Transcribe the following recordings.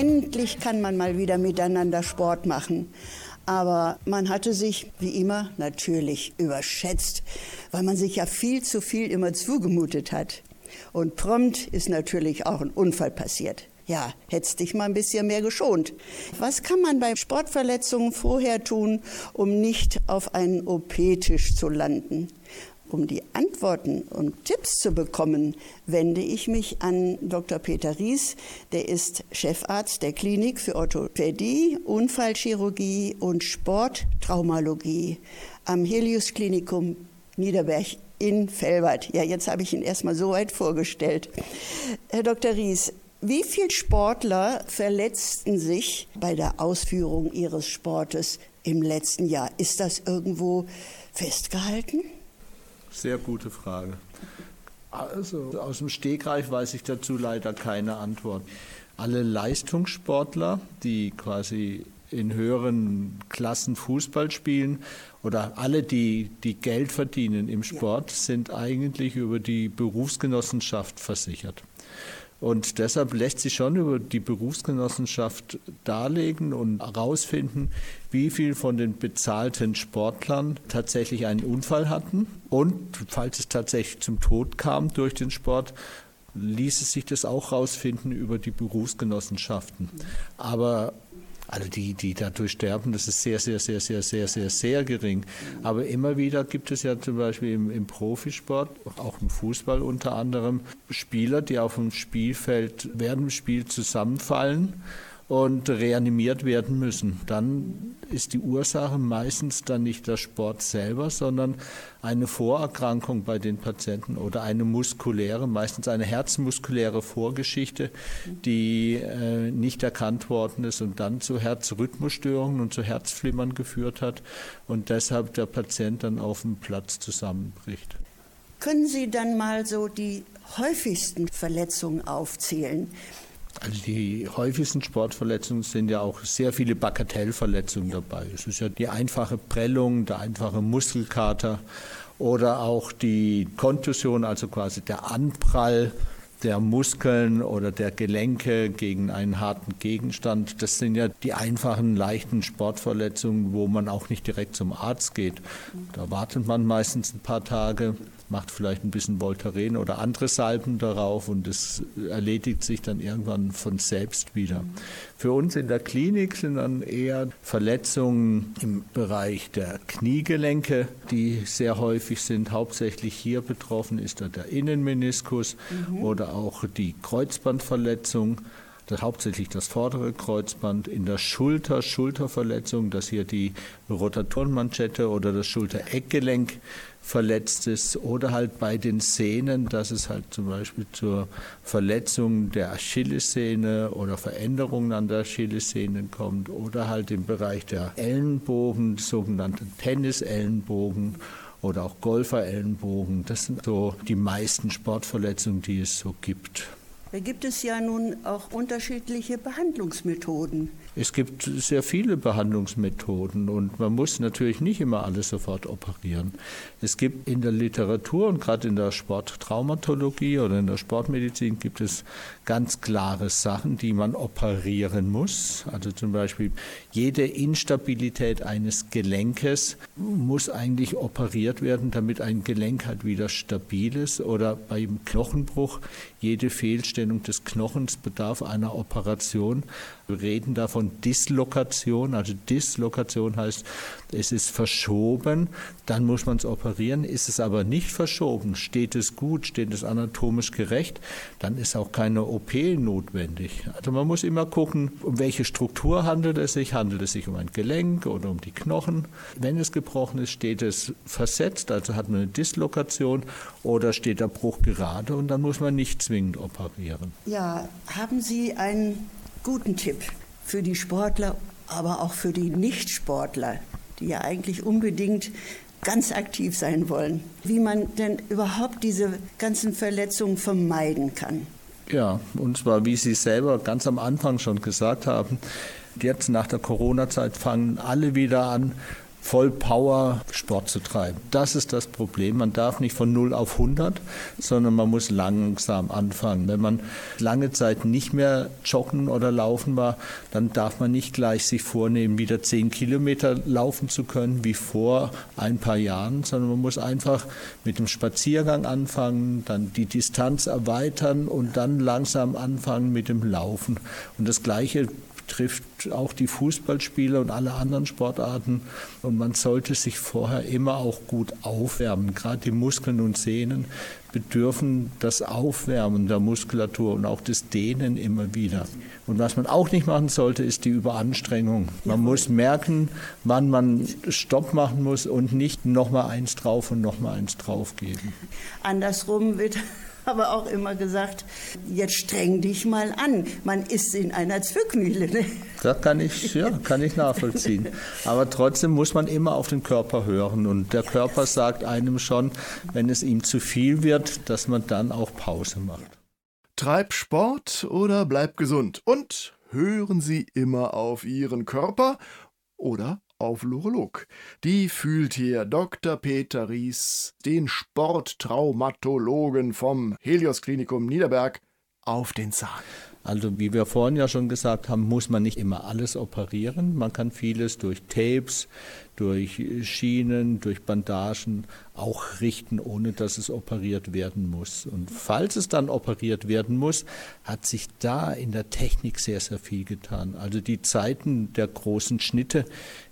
Endlich kann man mal wieder miteinander Sport machen. Aber man hatte sich, wie immer, natürlich überschätzt, weil man sich ja viel zu viel immer zugemutet hat. Und prompt ist natürlich auch ein Unfall passiert. Ja, hättest dich mal ein bisschen mehr geschont. Was kann man bei Sportverletzungen vorher tun, um nicht auf einen OP-Tisch zu landen? Um die Antworten und Tipps zu bekommen, wende ich mich an Dr. Peter Ries. Der ist Chefarzt der Klinik für Orthopädie, Unfallchirurgie und Sporttraumalogie am Helios Klinikum Niederberg in Fellbad. Ja, jetzt habe ich ihn erstmal so weit vorgestellt. Herr Dr. Ries, wie viele Sportler verletzten sich bei der Ausführung ihres Sportes im letzten Jahr? Ist das irgendwo festgehalten? Sehr gute Frage. Also aus dem Stegreif weiß ich dazu leider keine Antwort. Alle Leistungssportler, die quasi in höheren Klassen Fußball spielen oder alle, die, die Geld verdienen im Sport, sind eigentlich über die Berufsgenossenschaft versichert. Und deshalb lässt sich schon über die Berufsgenossenschaft darlegen und herausfinden, wie viel von den bezahlten Sportlern tatsächlich einen Unfall hatten. Und falls es tatsächlich zum Tod kam durch den Sport, ließe sich das auch herausfinden über die Berufsgenossenschaften. Aber also die, die dadurch sterben, das ist sehr, sehr, sehr, sehr, sehr, sehr, sehr gering. Aber immer wieder gibt es ja zum Beispiel im, im Profisport, auch im Fußball unter anderem, Spieler, die auf dem Spielfeld während dem Spiel zusammenfallen und reanimiert werden müssen. Dann ist die Ursache meistens dann nicht der Sport selber, sondern eine Vorerkrankung bei den Patienten oder eine muskuläre, meistens eine herzmuskuläre Vorgeschichte, die äh, nicht erkannt worden ist und dann zu Herzrhythmusstörungen und zu Herzflimmern geführt hat und deshalb der Patient dann auf dem Platz zusammenbricht. Können Sie dann mal so die häufigsten Verletzungen aufzählen? Also die häufigsten Sportverletzungen sind ja auch sehr viele Bagatellverletzungen dabei. Es ist ja die einfache Prellung, der einfache Muskelkater oder auch die Kontusion, also quasi der Anprall der Muskeln oder der Gelenke gegen einen harten Gegenstand. Das sind ja die einfachen, leichten Sportverletzungen, wo man auch nicht direkt zum Arzt geht. Da wartet man meistens ein paar Tage macht vielleicht ein bisschen Voltaren oder andere Salben darauf und es erledigt sich dann irgendwann von selbst wieder. Für uns in der Klinik sind dann eher Verletzungen im Bereich der Kniegelenke, die sehr häufig sind. Hauptsächlich hier betroffen ist der Innenmeniskus mhm. oder auch die Kreuzbandverletzung hauptsächlich das vordere Kreuzband, in der Schulter, Schulterverletzung, dass hier die Rotatorenmanschette oder das Schultereckgelenk verletzt ist oder halt bei den Sehnen, dass es halt zum Beispiel zur Verletzung der Achillessehne oder Veränderungen an der Achillessehne kommt oder halt im Bereich der Ellenbogen, sogenannten Tennisellenbogen oder auch Golferellenbogen. Das sind so die meisten Sportverletzungen, die es so gibt. Da gibt es ja nun auch unterschiedliche Behandlungsmethoden. Es gibt sehr viele Behandlungsmethoden und man muss natürlich nicht immer alles sofort operieren. Es gibt in der Literatur und gerade in der Sporttraumatologie oder in der Sportmedizin gibt es ganz klare Sachen, die man operieren muss. Also zum Beispiel jede Instabilität eines Gelenkes muss eigentlich operiert werden, damit ein Gelenk halt wieder stabil ist. Oder beim Knochenbruch jede Fehlstellung des Knochens bedarf einer Operation. Wir reden da von Dislokation. Also Dislokation heißt, es ist verschoben, dann muss man es operieren. Ist es aber nicht verschoben, steht es gut, steht es anatomisch gerecht, dann ist auch keine OP notwendig. Also man muss immer gucken, um welche Struktur handelt es sich. Handelt es sich um ein Gelenk oder um die Knochen? Wenn es gebrochen ist, steht es versetzt, also hat man eine Dislokation oder steht der Bruch gerade und dann muss man nicht zwingend operieren. Ja, haben Sie einen guten Tipp für die Sportler, aber auch für die Nichtsportler, die ja eigentlich unbedingt ganz aktiv sein wollen, wie man denn überhaupt diese ganzen Verletzungen vermeiden kann. Ja, und zwar, wie Sie selber ganz am Anfang schon gesagt haben, jetzt nach der Corona-Zeit fangen alle wieder an, voll Power Sport zu treiben. Das ist das Problem. Man darf nicht von 0 auf 100, sondern man muss langsam anfangen. Wenn man lange Zeit nicht mehr joggen oder laufen war, dann darf man nicht gleich sich vornehmen, wieder 10 Kilometer laufen zu können wie vor ein paar Jahren, sondern man muss einfach mit dem Spaziergang anfangen, dann die Distanz erweitern und dann langsam anfangen mit dem Laufen. Und das Gleiche trifft auch die Fußballspieler und alle anderen Sportarten. Und man sollte sich vorher immer auch gut aufwärmen. Gerade die Muskeln und Sehnen bedürfen das Aufwärmen der Muskulatur und auch das Dehnen immer wieder. Und was man auch nicht machen sollte, ist die Überanstrengung. Man muss merken, wann man Stopp machen muss und nicht nochmal eins drauf und nochmal eins drauf geben. Andersrum wird aber auch immer gesagt, jetzt streng dich mal an. Man ist in einer Zwickmühle. Ne? Das kann ich, ja, kann ich nachvollziehen. Aber trotzdem muss man immer auf den Körper hören. Und der Körper sagt einem schon, wenn es ihm zu viel wird, dass man dann auch Pause macht. Treib Sport oder bleib gesund. Und hören Sie immer auf Ihren Körper oder auf Lurolog. Die fühlt hier Dr. Peter Ries, den Sporttraumatologen vom Helios Klinikum Niederberg, auf den Zahn. Also wie wir vorhin ja schon gesagt haben, muss man nicht immer alles operieren. Man kann vieles durch Tapes, durch Schienen, durch Bandagen auch richten, ohne dass es operiert werden muss. Und falls es dann operiert werden muss, hat sich da in der Technik sehr, sehr viel getan. Also die Zeiten der großen Schnitte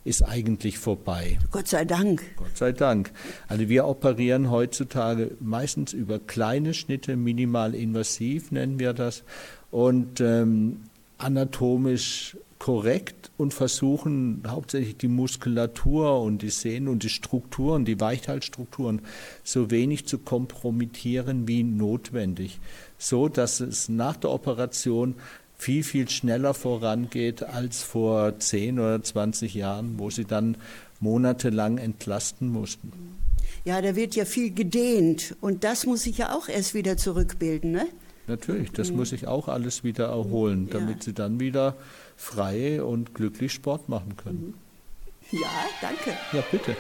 ist eigentlich vorbei. Gott sei Dank. Gott sei Dank. Also wir operieren heutzutage meistens über kleine Schnitte, minimal invasiv nennen wir das und ähm, anatomisch korrekt und versuchen hauptsächlich die Muskulatur und die Sehnen und die Strukturen, die Weichteilstrukturen so wenig zu kompromittieren wie notwendig, so dass es nach der Operation viel, viel schneller vorangeht als vor 10 oder 20 Jahren, wo sie dann monatelang entlasten mussten. Ja, da wird ja viel gedehnt und das muss sich ja auch erst wieder zurückbilden, ne? Natürlich, das mhm. muss ich auch alles wieder erholen, damit ja. sie dann wieder frei und glücklich Sport machen können. Ja, danke. Ja, bitte.